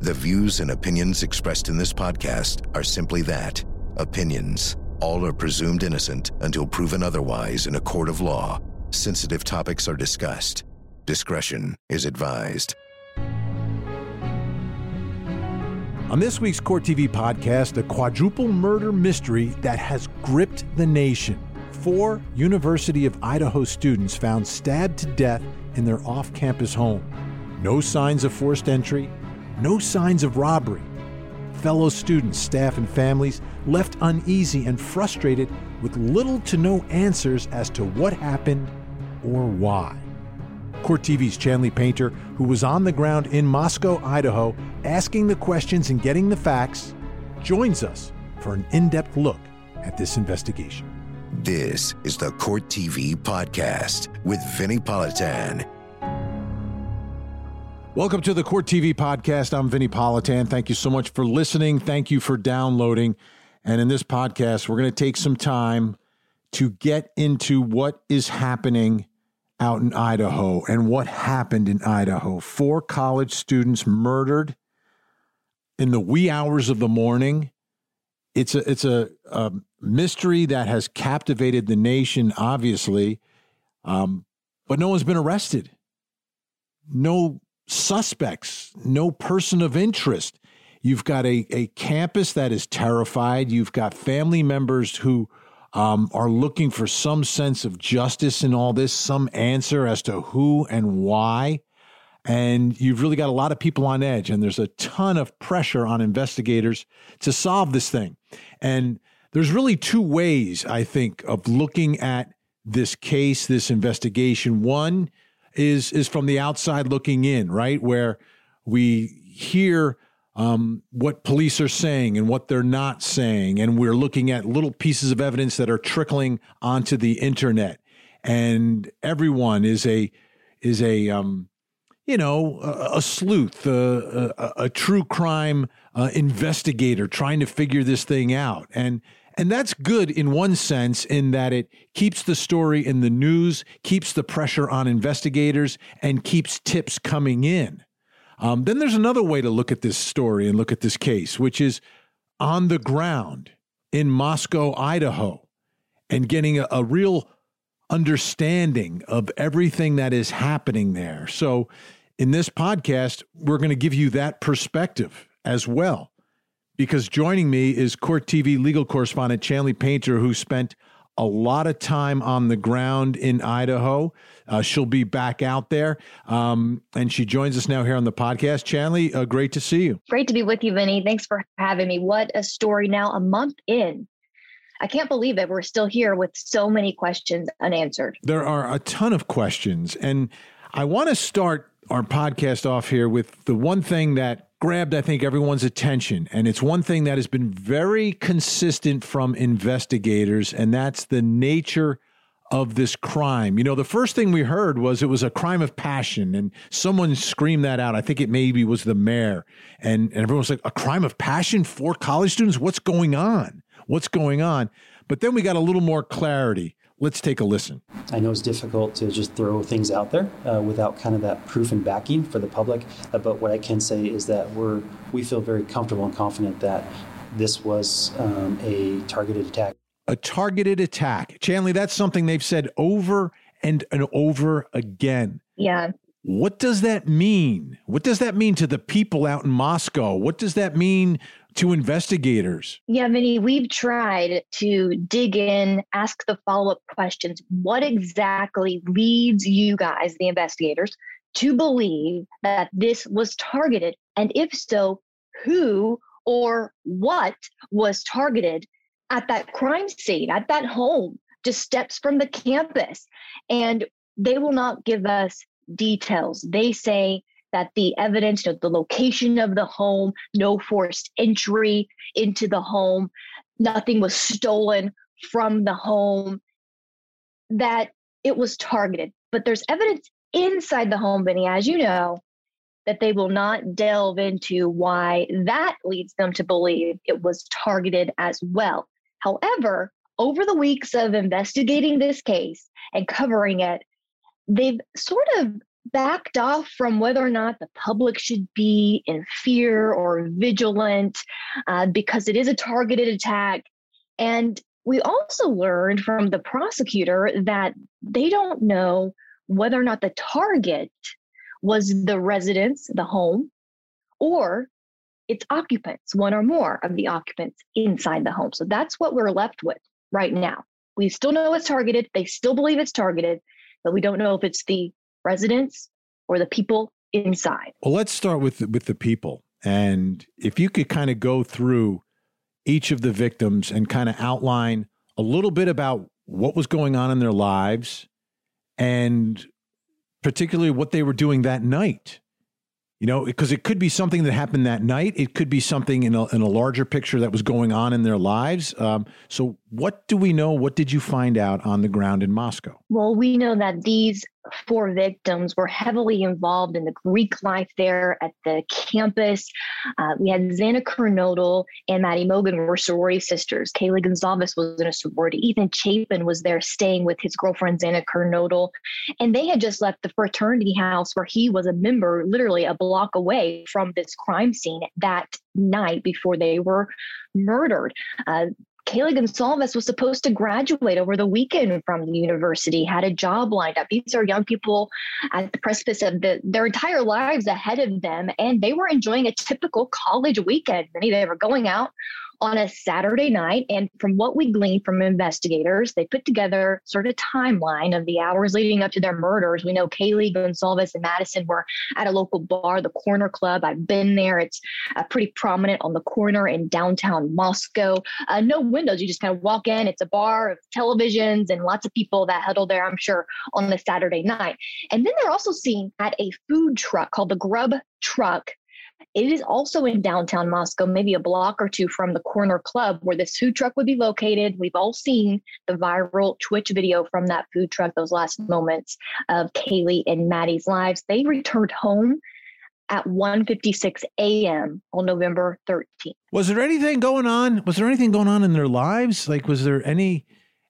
The views and opinions expressed in this podcast are simply that opinions. All are presumed innocent until proven otherwise in a court of law. Sensitive topics are discussed. Discretion is advised. On this week's Court TV podcast, a quadruple murder mystery that has gripped the nation. Four University of Idaho students found stabbed to death in their off campus home. No signs of forced entry, no signs of robbery. Fellow students, staff, and families left uneasy and frustrated with little to no answers as to what happened or why. Court TV's Chanley Painter, who was on the ground in Moscow, Idaho, asking the questions and getting the facts, joins us for an in depth look at this investigation. This is the Court TV podcast with Vinnie Politan Welcome to the Court TV podcast. I'm Vinnie Politan. Thank you so much for listening. Thank you for downloading. And in this podcast, we're going to take some time to get into what is happening out in Idaho and what happened in Idaho. Four college students murdered in the wee hours of the morning. It's a it's a, a mystery that has captivated the nation, obviously, um, but no one's been arrested. No suspects, no person of interest. You've got a, a campus that is terrified. You've got family members who um, are looking for some sense of justice in all this, some answer as to who and why. And you've really got a lot of people on edge, and there's a ton of pressure on investigators to solve this thing. And there's really two ways, I think, of looking at this case, this investigation. One, is is from the outside looking in, right? Where we hear um, what police are saying and what they're not saying, and we're looking at little pieces of evidence that are trickling onto the internet, and everyone is a is a um, you know a, a sleuth, a, a, a true crime uh, investigator trying to figure this thing out, and and that's good in one sense, in that it keeps the story in the news, keeps the pressure on investigators, and keeps tips coming in. Um, then there's another way to look at this story and look at this case, which is on the ground in Moscow, Idaho, and getting a, a real understanding of everything that is happening there. So, in this podcast, we're going to give you that perspective as well because joining me is Court TV legal correspondent Chanley Painter, who spent a lot of time on the ground in Idaho. Uh, she'll be back out there. Um, and she joins us now here on the podcast. Chanley, uh, great to see you. Great to be with you, Vinnie. Thanks for having me. What a story now, a month in. I can't believe it. we're still here with so many questions unanswered. There are a ton of questions. And I want to start our podcast off here with the one thing that grabbed, I think, everyone's attention. And it's one thing that has been very consistent from investigators, and that's the nature of this crime. You know, the first thing we heard was it was a crime of passion, and someone screamed that out. I think it maybe was the mayor. And, and everyone was like, a crime of passion for college students? What's going on? What's going on? But then we got a little more clarity. Let's take a listen. I know it's difficult to just throw things out there uh, without kind of that proof and backing for the public. Uh, but what I can say is that we're we feel very comfortable and confident that this was um, a targeted attack. A targeted attack, Chanley. That's something they've said over and, and over again. Yeah. What does that mean? What does that mean to the people out in Moscow? What does that mean to investigators? Yeah, Vinnie, we've tried to dig in, ask the follow up questions. What exactly leads you guys, the investigators, to believe that this was targeted? And if so, who or what was targeted at that crime scene, at that home, just steps from the campus? And they will not give us details. They say that the evidence, you know, the location of the home, no forced entry into the home, nothing was stolen from the home, that it was targeted. But there's evidence inside the home, Vinnie, as you know, that they will not delve into why that leads them to believe it was targeted as well. However, over the weeks of investigating this case and covering it, they've sort of backed off from whether or not the public should be in fear or vigilant uh, because it is a targeted attack. And we also learned from the prosecutor that they don't know whether or not the target was the residence, the home, or its occupants, one or more of the occupants inside the home. So that's what we're left with right now. We still know it's targeted. They still believe it's targeted, but we don't know if it's the residents or the people inside. Well, let's start with with the people. And if you could kind of go through each of the victims and kind of outline a little bit about what was going on in their lives and particularly what they were doing that night. You know, because it could be something that happened that night. It could be something in a, in a larger picture that was going on in their lives. Um, so, what do we know? What did you find out on the ground in Moscow? Well, we know that these four victims were heavily involved in the Greek life there at the campus. Uh, we had Xana Kernodle and Maddie Mogen were sorority sisters. Kaylee Goncalves was in a sorority. Ethan Chapin was there staying with his girlfriend Xana Kernodle. And they had just left the fraternity house where he was a member, literally a block away from this crime scene that night before they were murdered. Uh, Kaylee Goncalves was supposed to graduate over the weekend from the university, had a job lined up. These are young people at the precipice of the, their entire lives ahead of them, and they were enjoying a typical college weekend. Many they were going out on a Saturday night. And from what we gleaned from investigators, they put together sort of timeline of the hours leading up to their murders. We know Kaylee, Goncalves, and Madison were at a local bar, the Corner Club. I've been there. It's uh, pretty prominent on the corner in downtown Moscow. Uh, no windows. You just kind of walk in. It's a bar of televisions and lots of people that huddle there, I'm sure, on the Saturday night. And then they're also seen at a food truck called the Grub Truck it is also in downtown Moscow, maybe a block or two from the corner club where this food truck would be located. We've all seen the viral Twitch video from that food truck, those last moments of Kaylee and Maddie's lives. They returned home at 1:56 a.m. on November 13th. Was there anything going on? Was there anything going on in their lives? Like was there any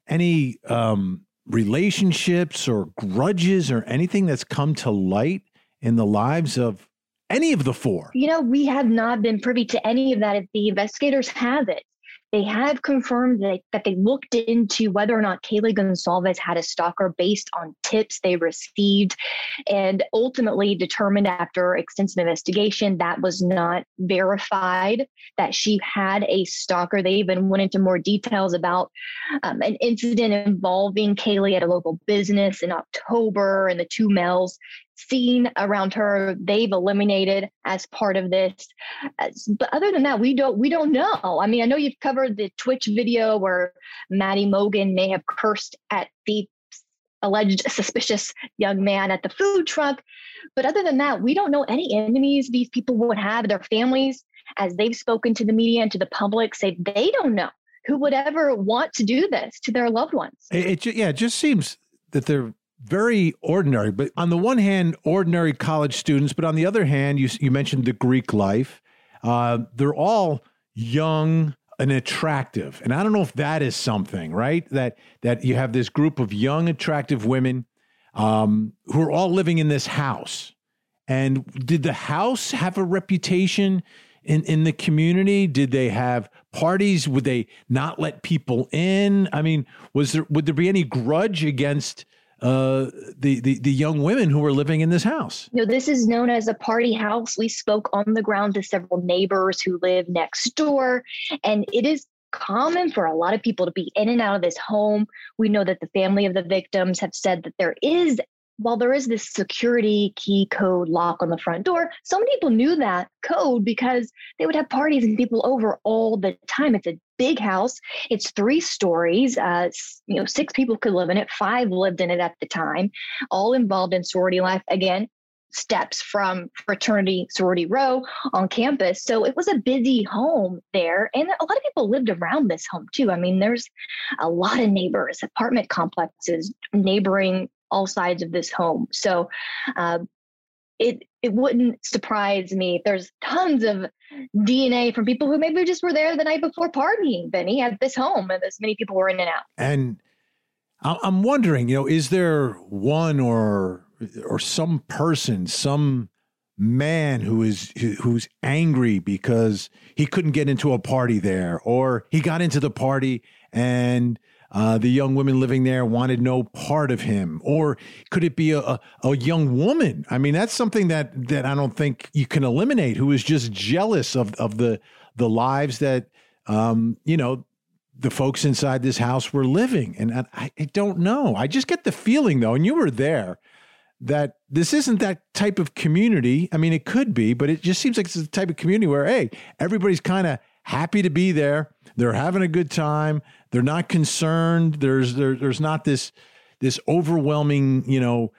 any um relationships or grudges or anything that's come to light in the lives of any of the four? You know, we have not been privy to any of that. If the investigators have it, they have confirmed that, that they looked into whether or not Kaylee Goncalves had a stalker based on tips they received and ultimately determined after extensive investigation that was not verified that she had a stalker. They even went into more details about um, an incident involving Kaylee at a local business in October and the two males seen around her they've eliminated as part of this. But other than that we don't we don't know. I mean i know you've covered the twitch video where maddie mogen may have cursed at the alleged suspicious young man at the food truck. But other than that we don't know any enemies these people would have their families as they've spoken to the media and to the public say they don't know who would ever want to do this to their loved ones. It, it yeah it just seems that they're very ordinary. But on the one hand, ordinary college students, but on the other hand, you, you mentioned the Greek life. Uh, they're all young and attractive, and I don't know if that is something, right? That that you have this group of young, attractive women um, who are all living in this house. And did the house have a reputation in, in the community? Did they have parties? Would they not let people in? I mean, was there would there be any grudge against uh, the, the the young women who were living in this house. Know, this is known as a party house. We spoke on the ground to several neighbors who live next door, and it is common for a lot of people to be in and out of this home. We know that the family of the victims have said that there is while there is this security key code lock on the front door, some people knew that code because they would have parties and people over all the time. It's a big house. It's three stories. Uh, you know, six people could live in it. Five lived in it at the time, all involved in sorority life. Again, steps from fraternity sorority row on campus. So it was a busy home there. And a lot of people lived around this home too. I mean, there's a lot of neighbors, apartment complexes neighboring all sides of this home. So uh, it it wouldn't surprise me there's tons of DNA from people who maybe just were there the night before partying, Vinnie, at this home, and as many people were in and out. And I'm wondering, you know, is there one or or some person, some man who is who's angry because he couldn't get into a party there, or he got into the party and uh, the young women living there wanted no part of him, or could it be a, a, a young woman? I mean, that's something that that I don't think you can eliminate. Who is just jealous of of the the lives that um, you know the folks inside this house were living, and I, I don't know. I just get the feeling though, and you were there that this isn't that type of community. I mean, it could be, but it just seems like it's the type of community where, hey, everybody's kind of happy to be there. They're having a good time. They're not concerned. There's there, there's not this this overwhelming, you know,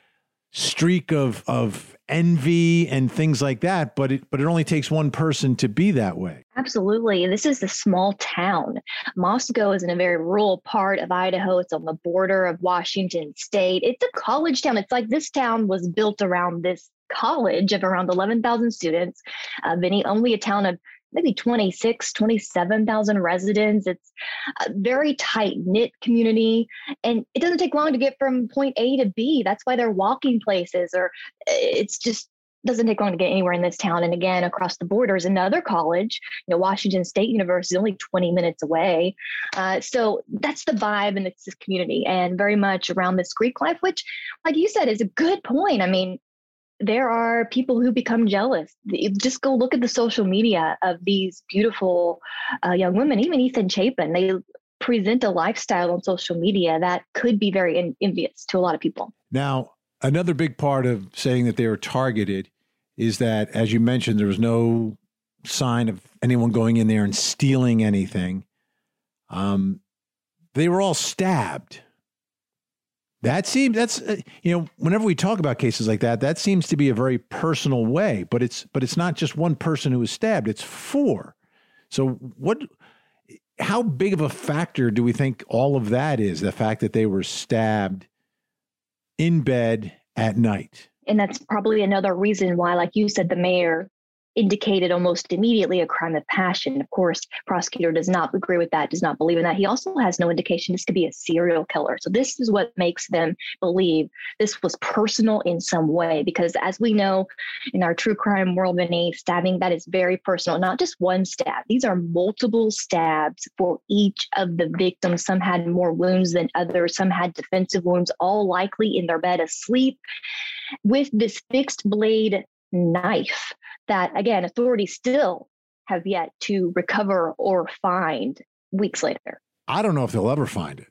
streak of of envy and things like that but it but it only takes one person to be that way. Absolutely. This is a small town. Moscow is in a very rural part of idaho. It's on the border of washington state. It's a college town. It's like this town was built around this college of around 11,000 students. Uh, Vinnie, only a town of maybe 26, 27,000 residents. It's a very tight knit community. And it doesn't take long to get from point A to B. That's why they're walking places, or it's just doesn't take long to get anywhere in this town. And again, across the border is another college. You know, Washington State University is only 20 minutes away. Uh, so that's the vibe in this community and very much around this Greek life, which, like you said, is a good point. I mean, there are people who become jealous. Just go look at the social media of these beautiful uh, young women, even Ethan Chapin. They present a lifestyle on social media that could be very envious to a lot of people. Now, another big part of saying that they were targeted is that, as you mentioned, there was no sign of anyone going in there and stealing anything. Um, they were all stabbed. That seems that's uh, you know whenever we talk about cases like that, that seems to be a very personal way. But it's but it's not just one person who was stabbed; it's four. So what? How big of a factor do we think all of that is? The fact that they were stabbed in bed at night. And that's probably another reason why, like you said, the mayor indicated almost immediately a crime of passion. Of course, prosecutor does not agree with that, does not believe in that. He also has no indication this could be a serial killer. So this is what makes them believe this was personal in some way. Because as we know in our true crime world, Vinnie, stabbing that is very personal, not just one stab. These are multiple stabs for each of the victims. Some had more wounds than others, some had defensive wounds, all likely in their bed asleep with this fixed blade knife that, again, authorities still have yet to recover or find weeks later. I don't know if they'll ever find it.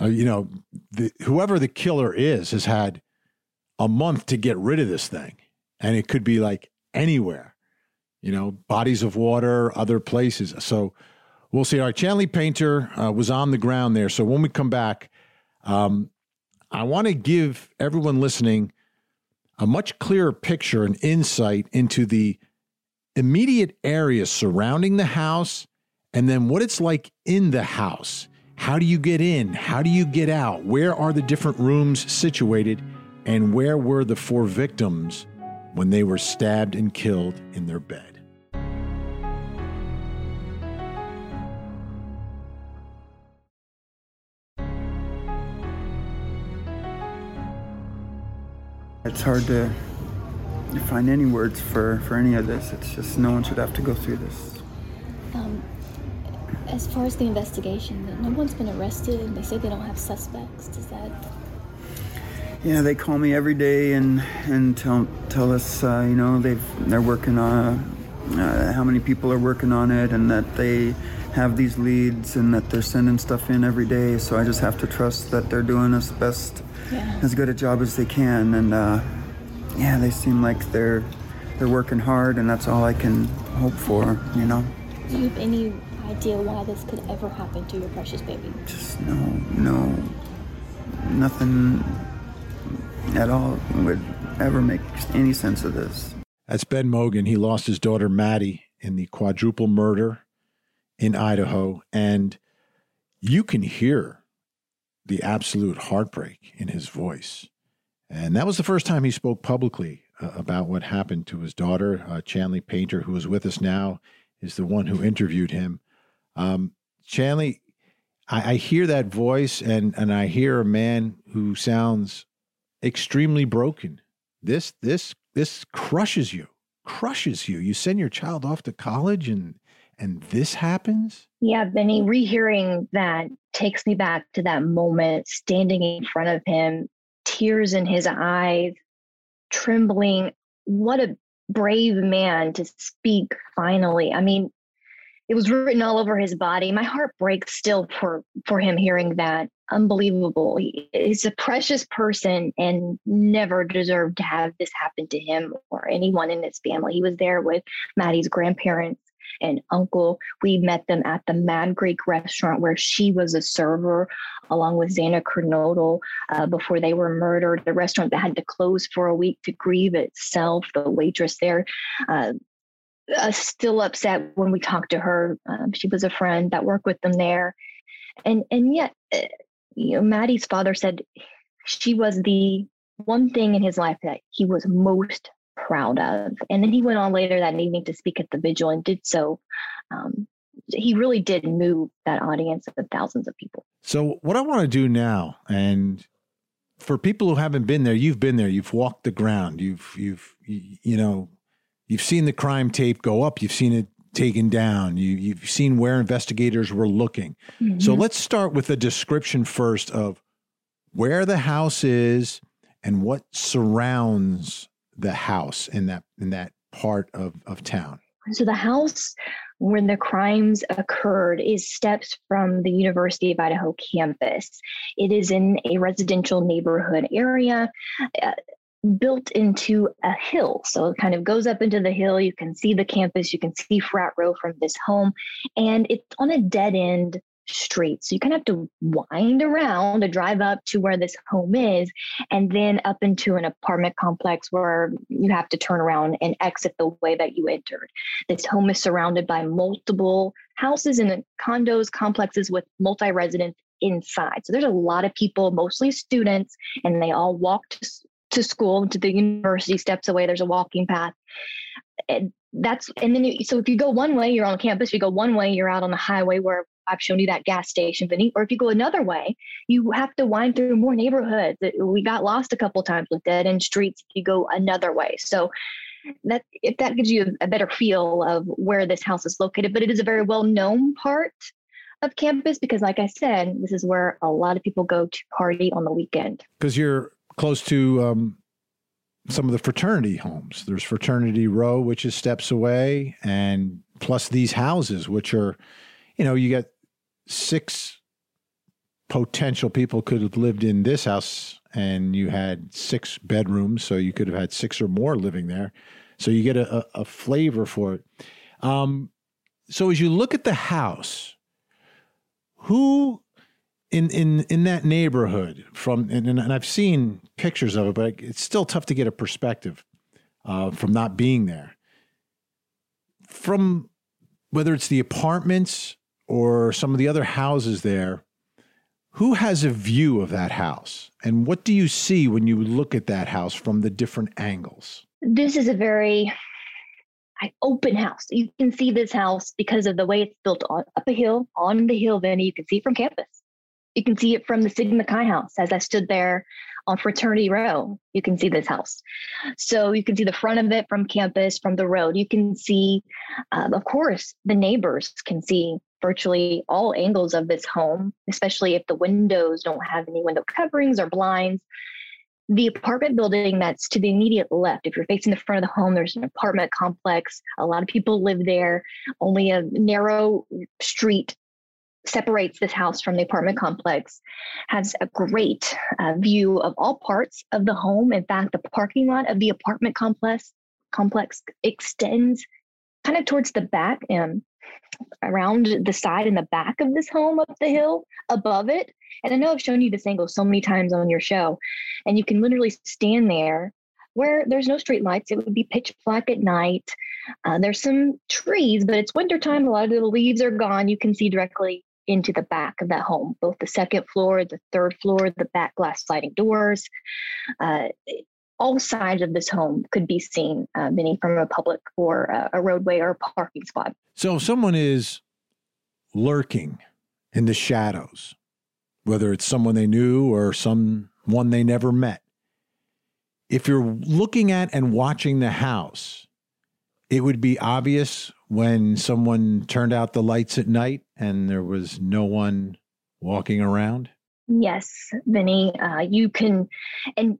Uh, you know, the, whoever the killer is has had a month to get rid of this thing, and it could be like anywhere, you know, bodies of water, other places. So we'll see. Right, Chanley Painter uh, was on the ground there. So when we come back, um, I want to give everyone listening a much clearer picture and insight into the immediate area surrounding the house and then what it's like in the house. How do you get in? How do you get out? Where are the different rooms situated? And where were the four victims when they were stabbed and killed in their bed? It's hard to find any words for, for any of this. It's just no one should have to go through this. Um, as far as the investigation, no one's been arrested. And they say they don't have suspects. Does that? Yeah, they call me every day and and tell tell us, uh, you know, they've they're working on uh, how many people are working on it, and that they have these leads, and that they're sending stuff in every day. So I just have to trust that they're doing as best yeah. as good a job as they can. And uh, yeah, they seem like they're they're working hard, and that's all I can hope for. You know. Do you have any idea why this could ever happen to your precious baby? Just no, no, nothing at all would ever make any sense of this. That's Ben Mogen. He lost his daughter Maddie in the quadruple murder in Idaho, and you can hear the absolute heartbreak in his voice. And that was the first time he spoke publicly uh, about what happened to his daughter. Uh, Chanley Painter, who is with us now, is the one who interviewed him. Um, Chanley, I, I hear that voice and, and I hear a man who sounds extremely broken. This this this crushes you, crushes you. You send your child off to college and and this happens? Yeah, Vinnie, rehearing that takes me back to that moment standing in front of him, tears in his eyes, trembling. What a brave man to speak finally. I mean, it was written all over his body. My heart breaks still for for him hearing that. Unbelievable. He, he's a precious person and never deserved to have this happen to him or anyone in his family. He was there with Maddie's grandparents and uncle. We met them at the Mad Greek restaurant where she was a server along with Xana Kernodle uh, before they were murdered. The restaurant that had to close for a week to grieve itself. The waitress there uh, uh, still upset when we talked to her. Um, she was a friend that worked with them there, and and yet, uh, you know, Maddie's father said she was the one thing in his life that he was most proud of. And then he went on later that evening to speak at the vigil and did so. Um, he really did move that audience of thousands of people. So, what I want to do now, and for people who haven't been there, you've been there, you've walked the ground, you've you've you know You've seen the crime tape go up. You've seen it taken down. You, have seen where investigators were looking. Mm-hmm. So let's start with a description first of where the house is and what surrounds the house in that in that part of, of town. So the house where the crimes occurred is steps from the University of Idaho campus. It is in a residential neighborhood area. Uh, built into a hill. So it kind of goes up into the hill. You can see the campus, you can see Frat Row from this home, and it's on a dead end street. So you kind of have to wind around to drive up to where this home is, and then up into an apartment complex where you have to turn around and exit the way that you entered. This home is surrounded by multiple houses and condos, complexes with multi residents inside. So there's a lot of people, mostly students, and they all walk to to school to the university steps away there's a walking path and that's and then you, so if you go one way you're on campus if you go one way you're out on the highway where i've shown you that gas station Vinnie. or if you go another way you have to wind through more neighborhoods we got lost a couple times with dead end streets if you go another way so that if that gives you a, better feel of where this house is located but it is a very well known part of campus because like i said this is where a lot of people go to party on the weekend because you're close to um, some of the fraternity homes. There's Fraternity Row, which is steps away, and plus these houses, which are, you know, you got six potential people could have lived in this house, and you had six bedrooms, so you could have had six or more living there. So you get a, a, flavor for it. Um, so as you look at the house, who in in in that neighborhood from and, and I've seen pictures of it, but it's still tough to get a perspective uh, from not being there. From whether it's the apartments or some of the other houses there, who has a view of that house, and what do you see when you look at that house from the different angles? This is a very open house. You can see this house because of the way it's built on up a hill, on the hill. Then you can see from campus. You can see it from the Sigma Chi house as I stood there on Fraternity Row. You can see this house. So you can see the front of it from campus, from the road. You can see, um, of course, the neighbors can see virtually all angles of this home, especially if the windows don't have any window coverings or blinds. The apartment building that's to the immediate left, if you're facing the front of the home, there's an apartment complex. A lot of people live there. Only a narrow street separates this house from the apartment complex has a great uh, view of all parts of the home. In fact, the parking lot of the apartment complex complex extends kind of towards the back and around the side and the back of this home up the hill above it. And I know I've shown you this angle so many times on your show, and you can literally stand there where there's no street lights. It would be pitch black at night. Uh, there's some trees, but it's wintertime. A lot of the leaves are gone. You can see directly into the back of that home, both the second floor, the third floor, the back glass sliding doors. Uh, all sides of this home could be seen, uh, many from a public or a, a roadway or a parking spot. So, if someone is lurking in the shadows, whether it's someone they knew or someone they never met, if you're looking at and watching the house, it would be obvious when someone turned out the lights at night and there was no one walking around? Yes, Vinnie. Uh, you can, and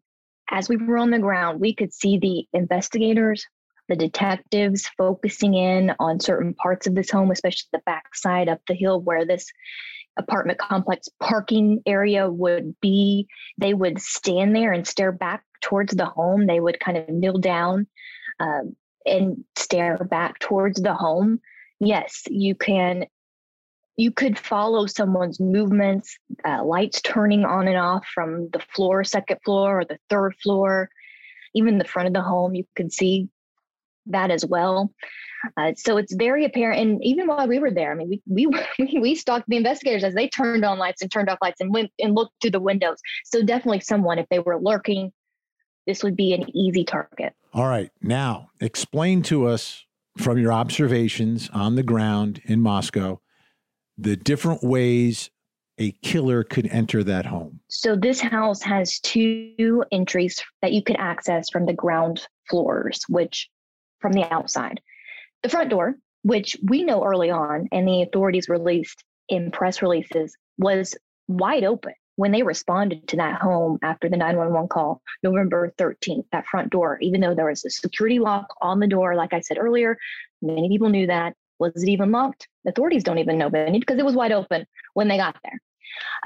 as we were on the ground, we could see the investigators, the detectives focusing in on certain parts of this home, especially the backside up the hill where this apartment complex parking area would be. They would stand there and stare back towards the home. They would kind of kneel down um, and stare back towards the home. Yes, you can you could follow someone's movements, uh, lights turning on and off from the floor, second floor, or the third floor, even the front of the home. You could see that as well. Uh, so it's very apparent. And even while we were there, I mean, we we we stalked the investigators as they turned on lights and turned off lights and went and looked through the windows. So definitely someone, if they were lurking, this would be an easy target. All right, now explain to us from your observations on the ground in Moscow the different ways a killer could enter that home? So, this house has two entries that you could access from the ground floors, which from the outside. The front door, which we know early on, and the authorities released in press releases, was wide open when they responded to that home after the 911 call, November 13th, that front door, even though there was a security lock on the door, like I said earlier, many people knew that. Was it even locked? Authorities don't even know because it was wide open when they got there.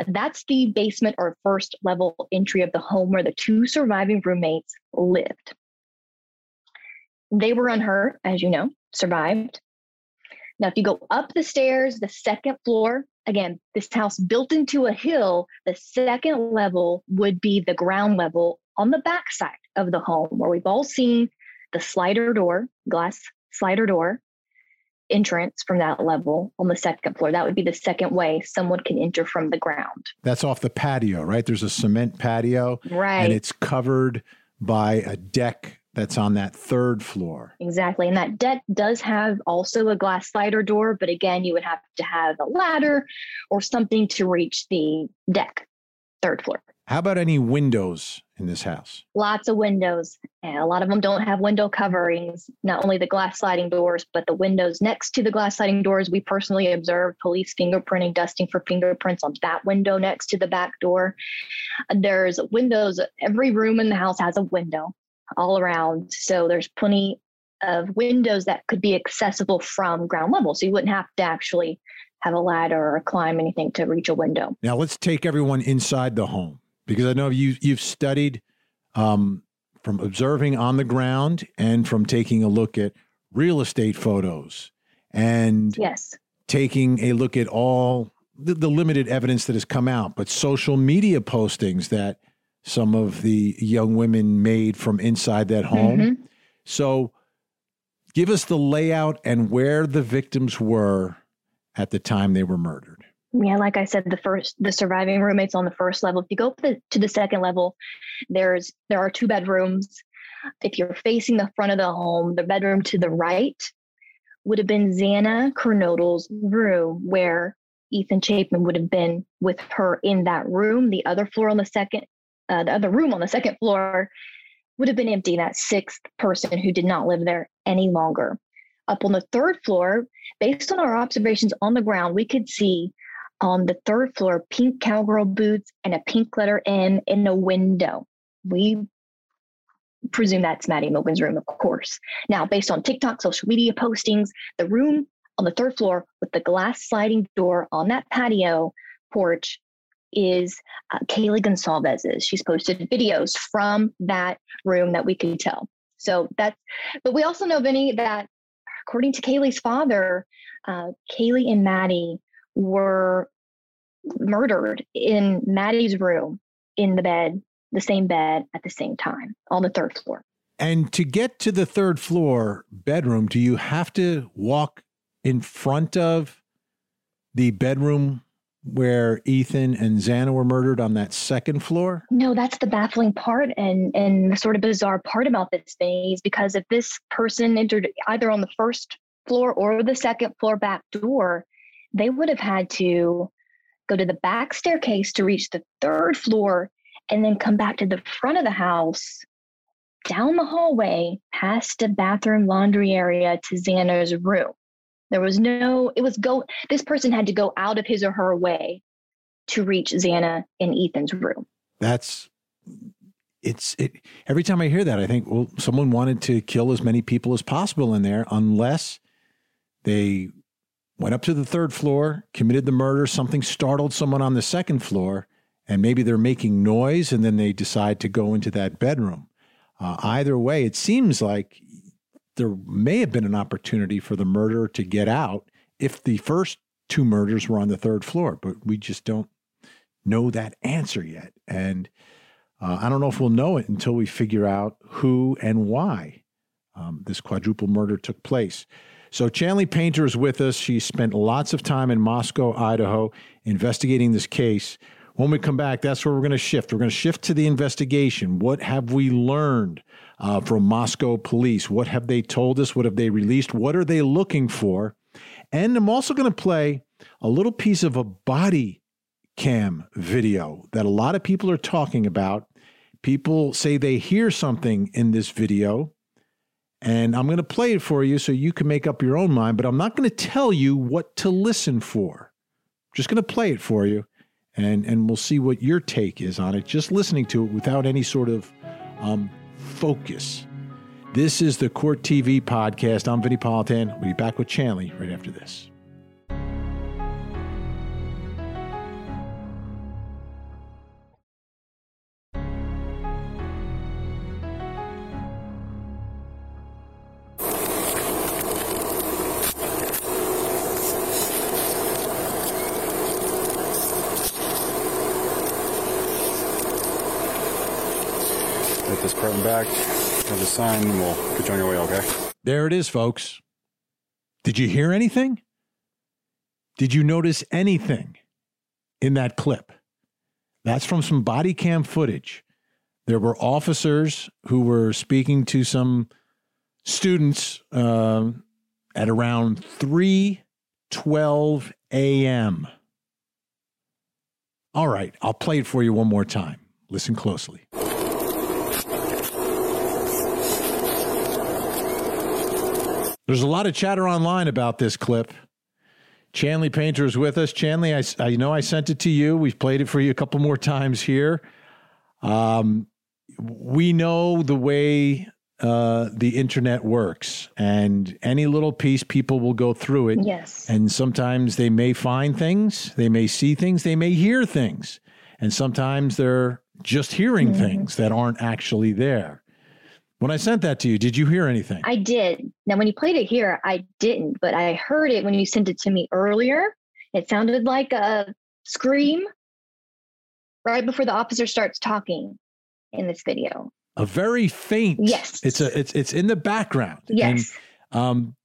That's the basement or first level entry of the home where the two surviving roommates lived. They were unhurt, as you know, survived. Now, if you go up the stairs, the second floor, again, this house built into a hill, the second level would be the ground level on the back side of the home, where we've all seen the slider door, glass slider door, entrance from that level on the second floor. That would be the second way someone can enter from the ground. That's off the patio, right? There's a cement patio. Right. And it's covered by a deck that's on that third floor. Exactly. And that deck does have also a glass slider door, but again, you would have to have a ladder or something to reach the deck, third floor. How about any windows in this house? Lots of windows. And a lot of them don't have window coverings, not only the glass sliding doors, but the windows next to the glass sliding doors. We personally observed police fingerprinting, dusting for fingerprints on that window next to the back door. There's windows, every room in the house has a window all around. So there's plenty of windows that could be accessible from ground level. So you wouldn't have to actually have a ladder or climb anything to reach a window. Now let's take everyone inside the home because I know you you've studied um, from observing on the ground and from taking a look at real estate photos and yes, taking a look at all the, the limited evidence that has come out, but social media postings that some of the young women made from inside that home. Mm-hmm. So, give us the layout and where the victims were at the time they were murdered. Yeah, like I said, the first the surviving roommates on the first level. If you go up the, to the second level, there's there are two bedrooms. If you're facing the front of the home, the bedroom to the right would have been Xana Kernodle's room, where Ethan Chapman would have been with her in that room. The other floor on the second, uh, the other room on the second floor would have been empty. That sixth person who did not live there any longer. Up on the third floor, based on our observations on the ground, we could see on the third floor pink cowgirl boots and a pink letter M in a window. We presume that's Maddie Mogen's room, of course. Now, based on TikTok, social media postings, the room on the third floor with the glass sliding door on that patio porch is uh, Kaylee Goncalves's. She's posted videos from that room that we could tell. So that's, but we also know, Vinnie, that according to Kaylee's father, uh, Kaylee and Maddie were murdered in Maddie's room in the bed, the same bed at the same time on the third floor. And to get to the third floor bedroom, do you have to walk in front of the bedroom where Ethan and Xana were murdered on that second floor? No, that's the baffling part and and the sort of bizarre part about this thing is because if this person entered either on the first floor or the second floor back door, they would have had to go to the back staircase to reach the third floor, and then come back to the front of the house down the hallway past the bathroom laundry area to Xana's room. There was no, it was go, this person had to go out of his or her way to reach Xana in Ethan's room. That's it's it every time I hear that, I think, well, someone wanted to kill as many people as possible in there, unless they went up to the third floor, committed the murder, something startled someone on the second floor, and maybe they're making noise and then they decide to go into that bedroom. Uh, either way, it seems like there may have been an opportunity for the murderer to get out if the first two murders were on the third floor, but we just don't know that answer yet. And uh, I don't know if we'll know it until we figure out who and why um, this quadruple murder took place. So, Chanley Painter is with us. She spent lots of time in Moscow, Idaho, investigating this case. When we come back, that's where we're going to shift. We're going to shift to the investigation. What have we learned uh, from Moscow police? What have they told us? What have they released? What are they looking for? And I'm also going to play a little piece of a body cam video that a lot of people are talking about. People say they hear something in this video, and I'm going to play it for you so you can make up your own mind, but I'm not going to tell you what to listen for. I'm just going to play it for you, and, and we'll see what your take is on it, just listening to it without any sort of um, focus. This is the Court TV podcast. I'm Vinnie Politan. We'll be back with Chanley right after this. Back, have a sign, we'll get you on your way, okay? There it is, folks. Did you hear anything? Did you notice anything in that clip? That's from some body cam footage. There were officers who were speaking to some students uh, at around 3:12 a.m. All right, I'll play it for you one more time. Listen closely. There's a lot of chatter online about this clip. Chanley Painter is with us. Chanley, I, I know I sent it to you. We've played it for you a couple more times here. Um, we know the way uh, the internet works, and any little piece, people will go through it. Yes. And sometimes they may find things, they may see things, they may hear things, and sometimes they're just hearing mm-hmm. things that aren't actually there. When I sent that to you, did you hear anything? I did. Now, when you played it here, I didn't, but I heard it when you sent it to me earlier. It sounded like a scream right before the officer starts talking in this video. A very faint. Yes. It's a it's it's in the background. Yes. And, um,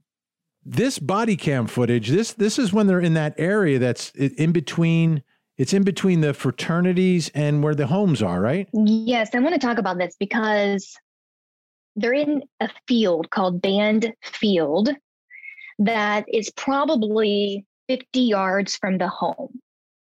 this body cam footage. This this is when they're in that area that's in between. It's in between the fraternities and where the homes are, right? Yes, I want to talk about this because they're in a field called Band Field that is probably 50 yards from the home,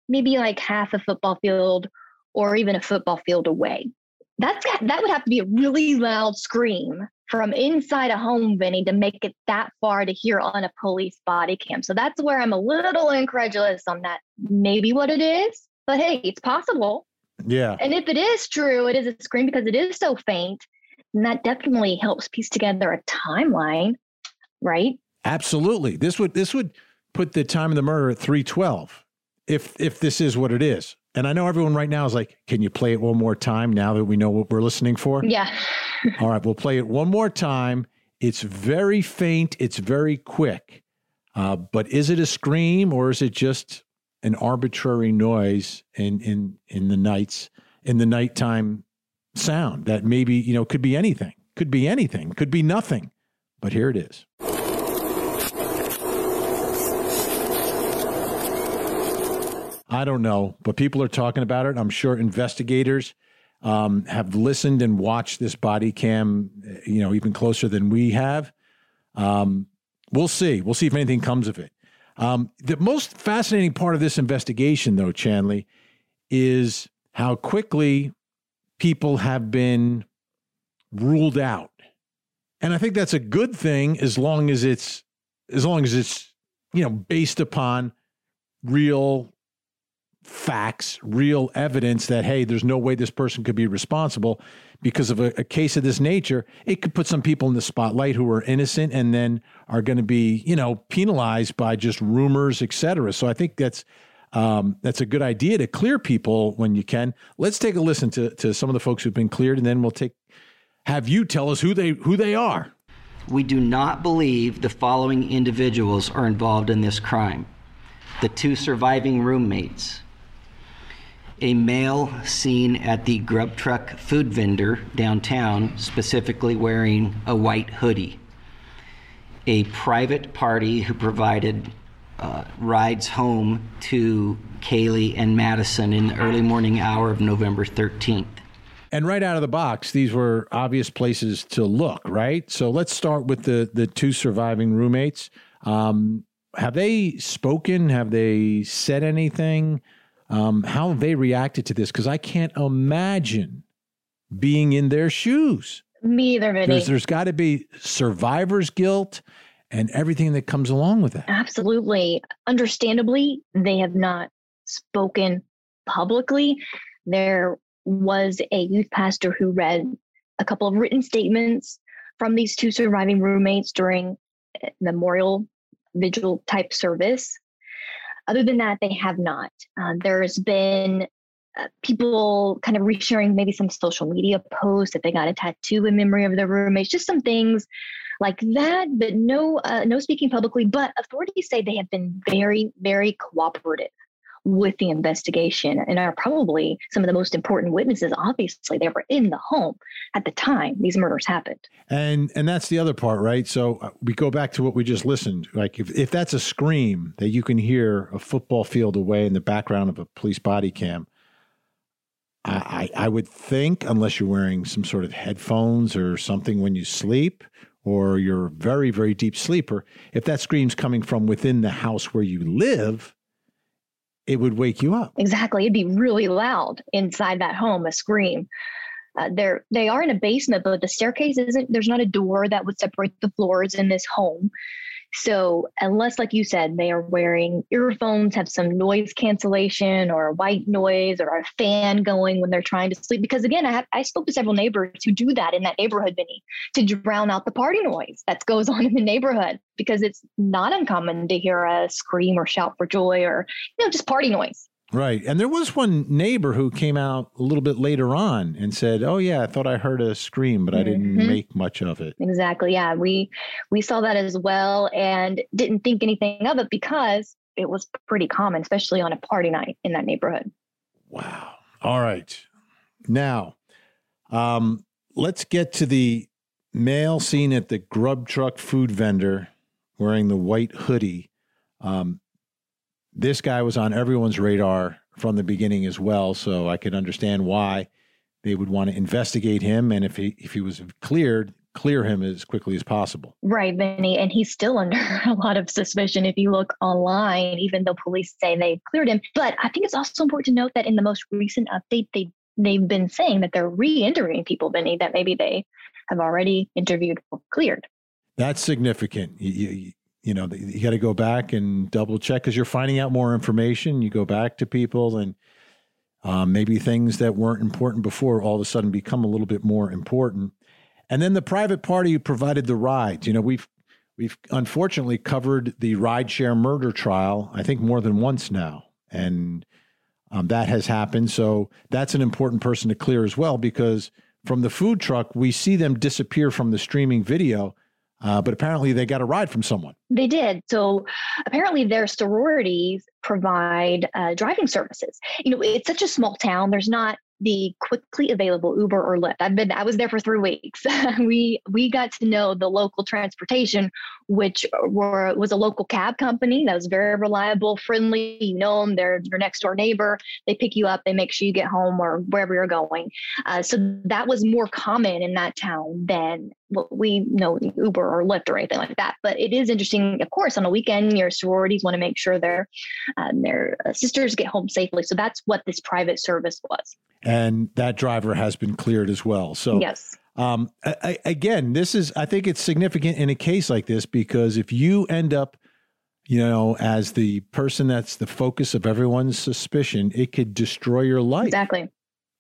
maybe like half a football field or even a football field away. That's that would have to be a really loud scream from inside a home, Vinnie, to make it that far to hear on a police body cam. So that's where I'm a little incredulous on that. Maybe what it is, but hey, it's possible. Yeah. And if it is true, it is a scream because it is so faint. And that definitely helps piece together a timeline, right? Absolutely. This would this would put the time of the murder at 312 if if this is what it is. And I know everyone right now is like, can you play it one more time now that we know what we're listening for? Yeah. All right, we'll play it one more time. It's very faint, it's very quick. Uh, but is it a scream or is it just an arbitrary noise in in in the nights in the nighttime sound that maybe, you know, could be anything, could be anything, could be nothing. But here it is. I don't know, but people are talking about it. I'm sure investigators um, have listened and watched this body cam, you know, even closer than we have. Um, we'll see. We'll see if anything comes of it. Um, the most fascinating part of this investigation, though, Chanley, is how quickly people have been ruled out. And I think that's a good thing as long as it's as long as it's you know based upon real facts, real evidence that hey, there's no way this person could be responsible because of a, a, case of this nature. It could put some people in the spotlight who are innocent and then are going to be you know penalized by just rumors, etc. So I think that's um, that's a good idea to clear people when you can. Let's take a listen to to some of the folks who've been cleared, and then we'll take have you tell us who they who they are. We do not believe the following individuals are involved in this crime. The two surviving roommates, a male seen at the grub truck food vendor downtown, specifically wearing a white hoodie, a private party who provided uh, rides home to Kaylee and Madison in the early morning hour of November 13th. And right out of the box, these were obvious places to look, right? So let's start with the the two surviving roommates. Um, have they spoken? Have they said anything? Um, how have they reacted to this? Because I can't imagine being in their shoes. Me either, Vinnie. There's, there's got to be survivor's guilt and everything that comes along with that. Absolutely. Understandably, they have not spoken publicly. There was a youth pastor who read a couple of written statements from these two surviving roommates during memorial vigil type service. Other than that, they have not. Um, there's been uh, people kind of resharing maybe some social media posts that they got a tattoo in memory of their roommates, just some things like that, but no, uh, no speaking publicly. But authorities say they have been very, very cooperative with the investigation and are probably some of the most important witnesses obviously they were in the home at the time these murders happened and and that's the other part right so uh, we go back to what we just listened like if, if that's a scream that you can hear a football field away in the background of a police body cam I, I would think, unless you're wearing some sort of headphones or something when you sleep, or you're a very, very deep sleeper, if that scream's coming from within the house where you live, it would wake you up. Exactly. It'd be really loud inside that home, a scream. Uh, they're they are in a basement, but the staircase isn't. There's not a door that would separate the floors in this home. So, unless, like you said, they are wearing earphones, have some noise cancellation or white noise or a fan going when they're trying to sleep. Because again, I, have, I spoke to several neighbors who do that in that neighborhood, Vinnie, to drown out the party noise that goes on in the neighborhood because it's not uncommon to hear a scream or shout for joy or, you know, just party noise. Right. And there was one neighbor who came out a little bit later on and said, "Oh yeah, I thought I heard a scream, but I didn't mm-hmm. make much of it." Exactly. Yeah, we we saw that as well and didn't think anything of it because it was pretty common, especially on a party night in that neighborhood. Wow. All right. Now, um, let's get to the male seen at the grub truck food vendor wearing the white hoodie. Um, this guy was on everyone's radar from the beginning as well. So I could understand why they would want to investigate him, and if he if he was cleared, clear him as quickly as possible. Right, Vinnie, and he's still under a lot of suspicion if you look online, even though police say they cleared him. But I think it's also important to note that in the most recent update, they they've been saying that they're re-interviewing people, Vinnie, that maybe they have already interviewed or cleared. That's significant. You, you, you know you got to go back and double check because you're finding out more information. You go back to people and um, maybe things that weren't important before all of a sudden become a little bit more important. And then the private party who provided the rides you know we've we've unfortunately covered the rideshare murder trial i think more than once now. And um, that has happened. So that's an important person to clear as well because from the food truck we see them disappear from the streaming video uh, but apparently they got a ride from someone. They did. So apparently their sororities provide uh, driving services. You know, it's such a small town. There's not the quickly available Uber or Lyft. I've been I was there for three weeks. we we got to know the local transportation, which were was a local cab company that was very reliable, friendly. You know them; they're your next door neighbor. They pick you up. They make sure you get home or wherever you're going. Uh, so that was more common in that town than what we know Uber or Lyft or anything like that. But it is interesting, of course, on a weekend, your sororities want to make sure their um, their uh, sisters get home safely. So that's what this private service was and that driver has been cleared as well. So yes. Um, I, I, again, this is I think it's significant in a case like this because if you end up, you know, as the person that's the focus of everyone's suspicion, it could destroy your life. Exactly.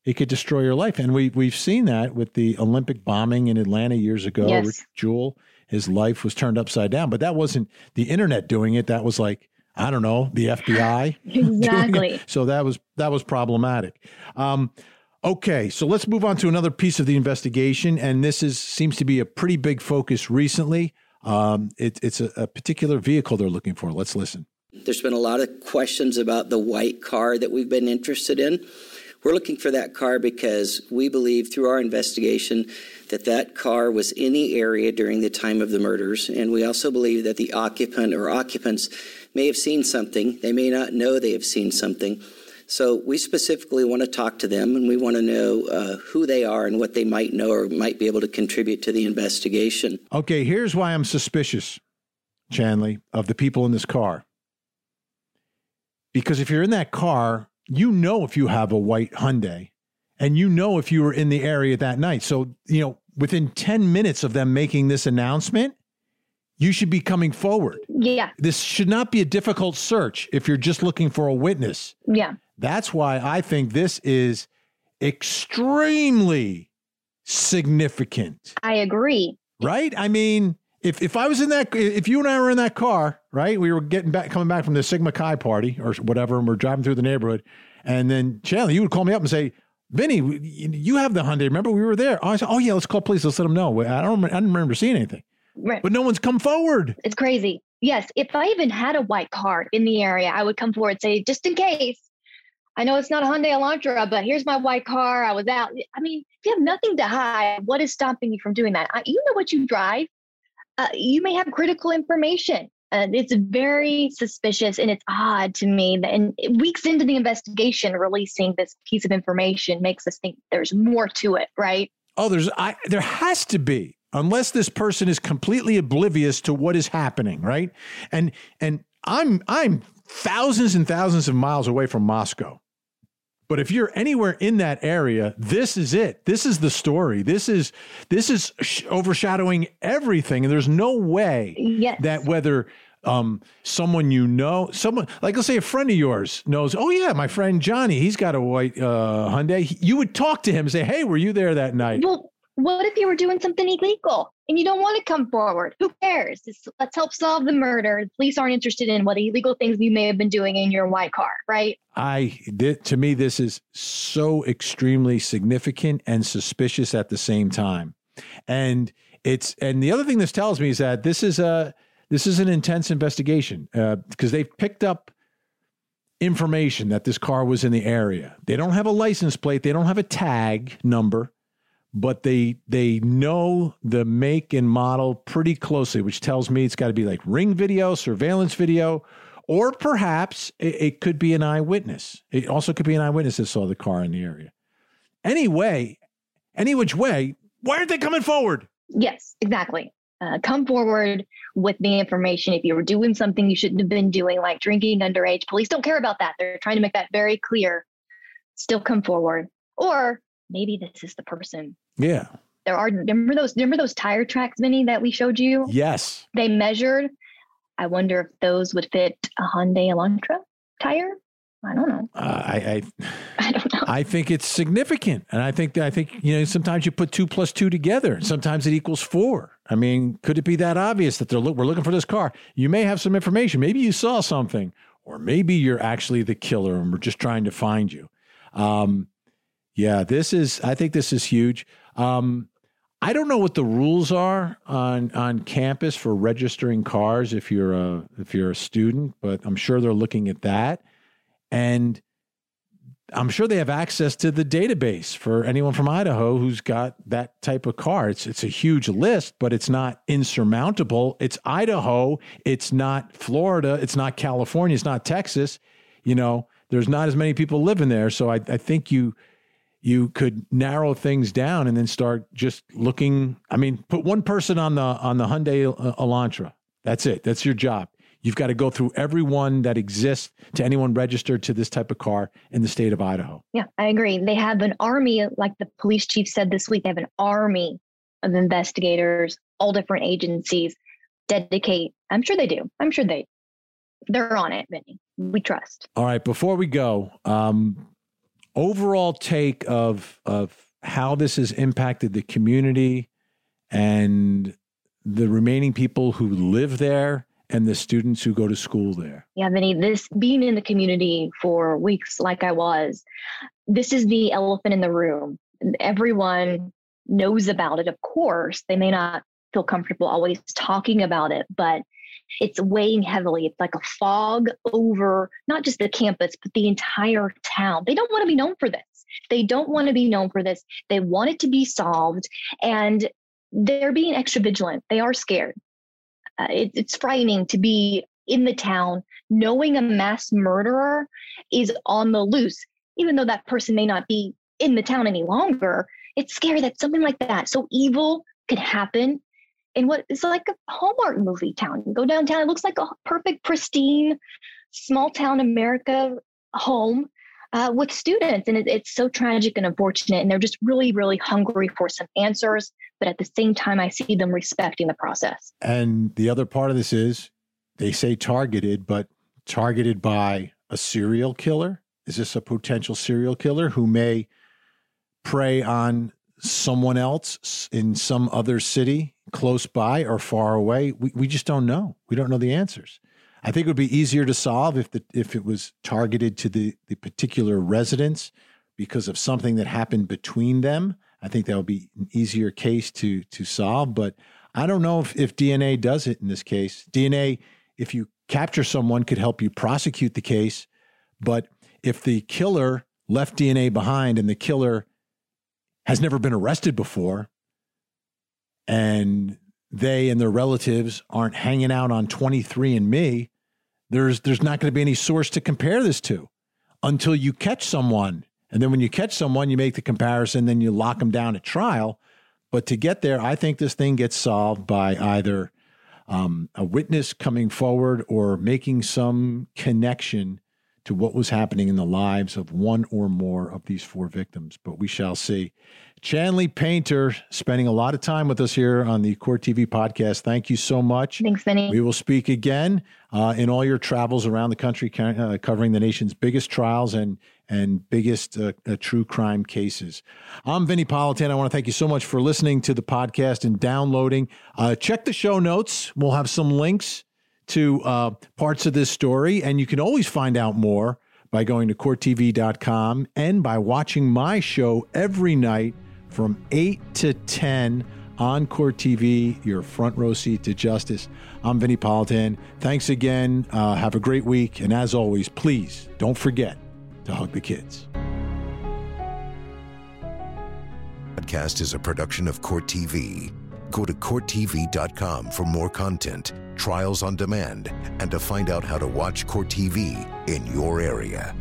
It could destroy your life, and we we've seen that with the Olympic bombing in Atlanta years ago. Yes. Rich Jewell, his life was turned upside down, but that wasn't the internet doing it. That was like I don't know, the FBI. Exactly. So that was that was problematic. Um, okay, so let's move on to another piece of the investigation, and this is seems to be a pretty big focus recently. Um, it, it's a, a particular vehicle they're looking for. Let's listen. There's been a lot of questions about the white car that we've been interested in. We're looking for that car because we believe through our investigation that that car was in the area during the time of the murders. And we also believe that the occupant or occupants may have seen something. They may not know they have seen something. So we specifically want to talk to them and we want to know uh, who they are and what they might know or might be able to contribute to the investigation. Okay, here's why I'm suspicious, Chanley, of the people in this car. Because if you're in that car, you know if you have a white Hyundai and you know if you were in the area that night. So, you know, within 10 minutes of them making this announcement, you should be coming forward. Yeah. This should not be a difficult search if you're just looking for a witness. Yeah. That's why I think this is extremely significant I agree. right? I mean, if if I was in that, if you and I were in that car, right? We were getting back, coming back from the Sigma Chi party or whatever, and we're driving through the neighborhood, and then Chanley, you would call me up and say, "Vinnie, you have the Hyundai. Remember we were there?" Oh, I said, "Oh yeah, let's call police. Let's let them know." I don't, I didn't remember seeing anything, Right. but no one's come forward. It's crazy. Yes, if I even had a white car in the area, I would come forward and say, just in case. I know it's not a Hyundai Elantra, but here's my white car. I was out. I mean, if you have nothing to hide, what is stopping you from doing that? I, you know what you drive. Uh, you may have critical information. Uh, it's very suspicious and it's odd to me that and weeks into the investigation, releasing this piece of information makes us think there's more to it, right? Oh, there's I there has to be unless this person is completely oblivious to what is happening, right? And and I'm I'm thousands and thousands of miles away from Moscow. But if you're anywhere in that area, this is it. This is the story. This is this is sh- overshadowing everything and there's no way Yes. that whether um, someone you know, someone like let's say a friend of yours knows, oh yeah, my friend Johnny, he's got a white uh, Hyundai. You would talk to him and say, hey, were you there that night? Well, what if you were doing something illegal and you don't want to come forward? Who cares? This- let's help solve the murder. The police aren't interested in what illegal things you may have been doing in your white car, right? I th- to me this is so extremely significant and suspicious at the same time. And it's and the other thing this tells me is that this is a this is an intense investigation uh, because they've picked up information that this car was in the area. They don't have a license plate, they don't have a tag number, but they they know the make and model pretty closely, which tells me it's got to be like ring video, surveillance video, or perhaps it, it could be an eyewitness. It also could be an eyewitness that saw the car in the area. Anyway, any which way, why aren't they coming forward? Yes, exactly. Uh, come forward with the information. If you were doing something you shouldn't have been doing, like drinking underage, police don't care about that. They're trying to make that very clear. Still come forward. Or maybe this is the person. Yeah. There are remember those remember those tire tracks, Vinnie, that we showed you? Yes. They measured. I wonder if those would fit a Hyundai Elantra tire. I don't know. Uh, I, I I don't know. I think it's significant, and I think I think you know sometimes you put two plus two together, and sometimes it equals four. I mean, could it be that obvious that they're look, we're looking for this car? You may have some information. Maybe you saw something, or maybe you're actually the killer, and we're just trying to find you. Um, yeah, this is. I think this is huge. Um, I don't know what the rules are on on campus for registering cars if you're a if you're a student, but I'm sure they're looking at that. And I'm sure they have access to the database for anyone from Idaho who's got that type of car. It's it's a huge list, but it's not insurmountable. It's Idaho, it's not Florida, it's not California, it's not Texas. You know, there's not as many people living there. So I, I think you you could narrow things down and then start just looking. I mean, put one person on the on the Hyundai uh, Elantra. That's it. That's your job. You've got to go through every one that exists to anyone registered to this type of car in the state of Idaho. Yeah, I agree. They have an army, like the police chief said this week, they have an army of investigators, all different agencies dedicate. I'm sure they do. I'm sure they they're on it, Vinnie. We trust. All right. Before we go, um, overall take of of how this has impacted the community and the remaining people who live there and the students who go to school there. Yeah, Vinnie, this being in the community for weeks like I was, this is the elephant in the room. Everyone knows about it, of course. They may not feel comfortable always talking about it, but it's weighing heavily. It's like a fog over not just the campus, but the entire town. They don't want to be known for this. They don't want to be known for this. They want it to be solved. And they're being extra vigilant. They are scared. Uh, it, it's frightening to be in the town knowing a mass murderer is on the loose, even though that person may not be in the town any longer. It's scary that something like that, so evil, could happen in what is like a Hallmark movie town. You go downtown, it looks like a perfect, pristine, small town America home uh, with students. And it, it's so tragic and unfortunate. And they're just really, really hungry for some answers. But at the same time, I see them respecting the process. And the other part of this is they say targeted, but targeted by a serial killer? Is this a potential serial killer who may prey on someone else in some other city close by or far away? We, we just don't know. We don't know the answers. I think it would be easier to solve if the if it was targeted to the the particular residence because of something that happened between them. I think that would be an easier case to to solve. But I don't know if, if DNA does it in this case. DNA, if you capture someone, could help you prosecute the case. But if the killer left DNA behind and the killer has never been arrested before, and they and their relatives aren't hanging out on 23andMe, there's there's not going to be any source to compare this to until you catch someone. And then when you catch someone, you make the comparison, then you lock them down at trial. But to get there, I think this thing gets solved by either um, a witness coming forward or making some connection to what was happening in the lives of one or more of these four victims. But we shall see. Chanley Painter spending a lot of time with us here on the Court TV podcast. Thank you so much. Thanks, Vinnie. We will speak again uh, in all your travels around the country, uh, covering the nation's biggest trials and and biggest uh, uh, true crime cases. I'm Vinnie Politan. I want to thank you so much for listening to the podcast and downloading. Uh, check the show notes. We'll have some links to uh, parts of this story, and you can always find out more by going to courttv.com and by watching my show every night from 8 to 10 on Court TV, your front row seat to justice. I'm Vinnie Politan. Thanks again. Uh, have a great week. And as always, please don't forget to hug the kids. Podcast is a production of Court TV. Go to CourtTV.com for more content, trials on demand, and to find out how to watch Court TV in your area.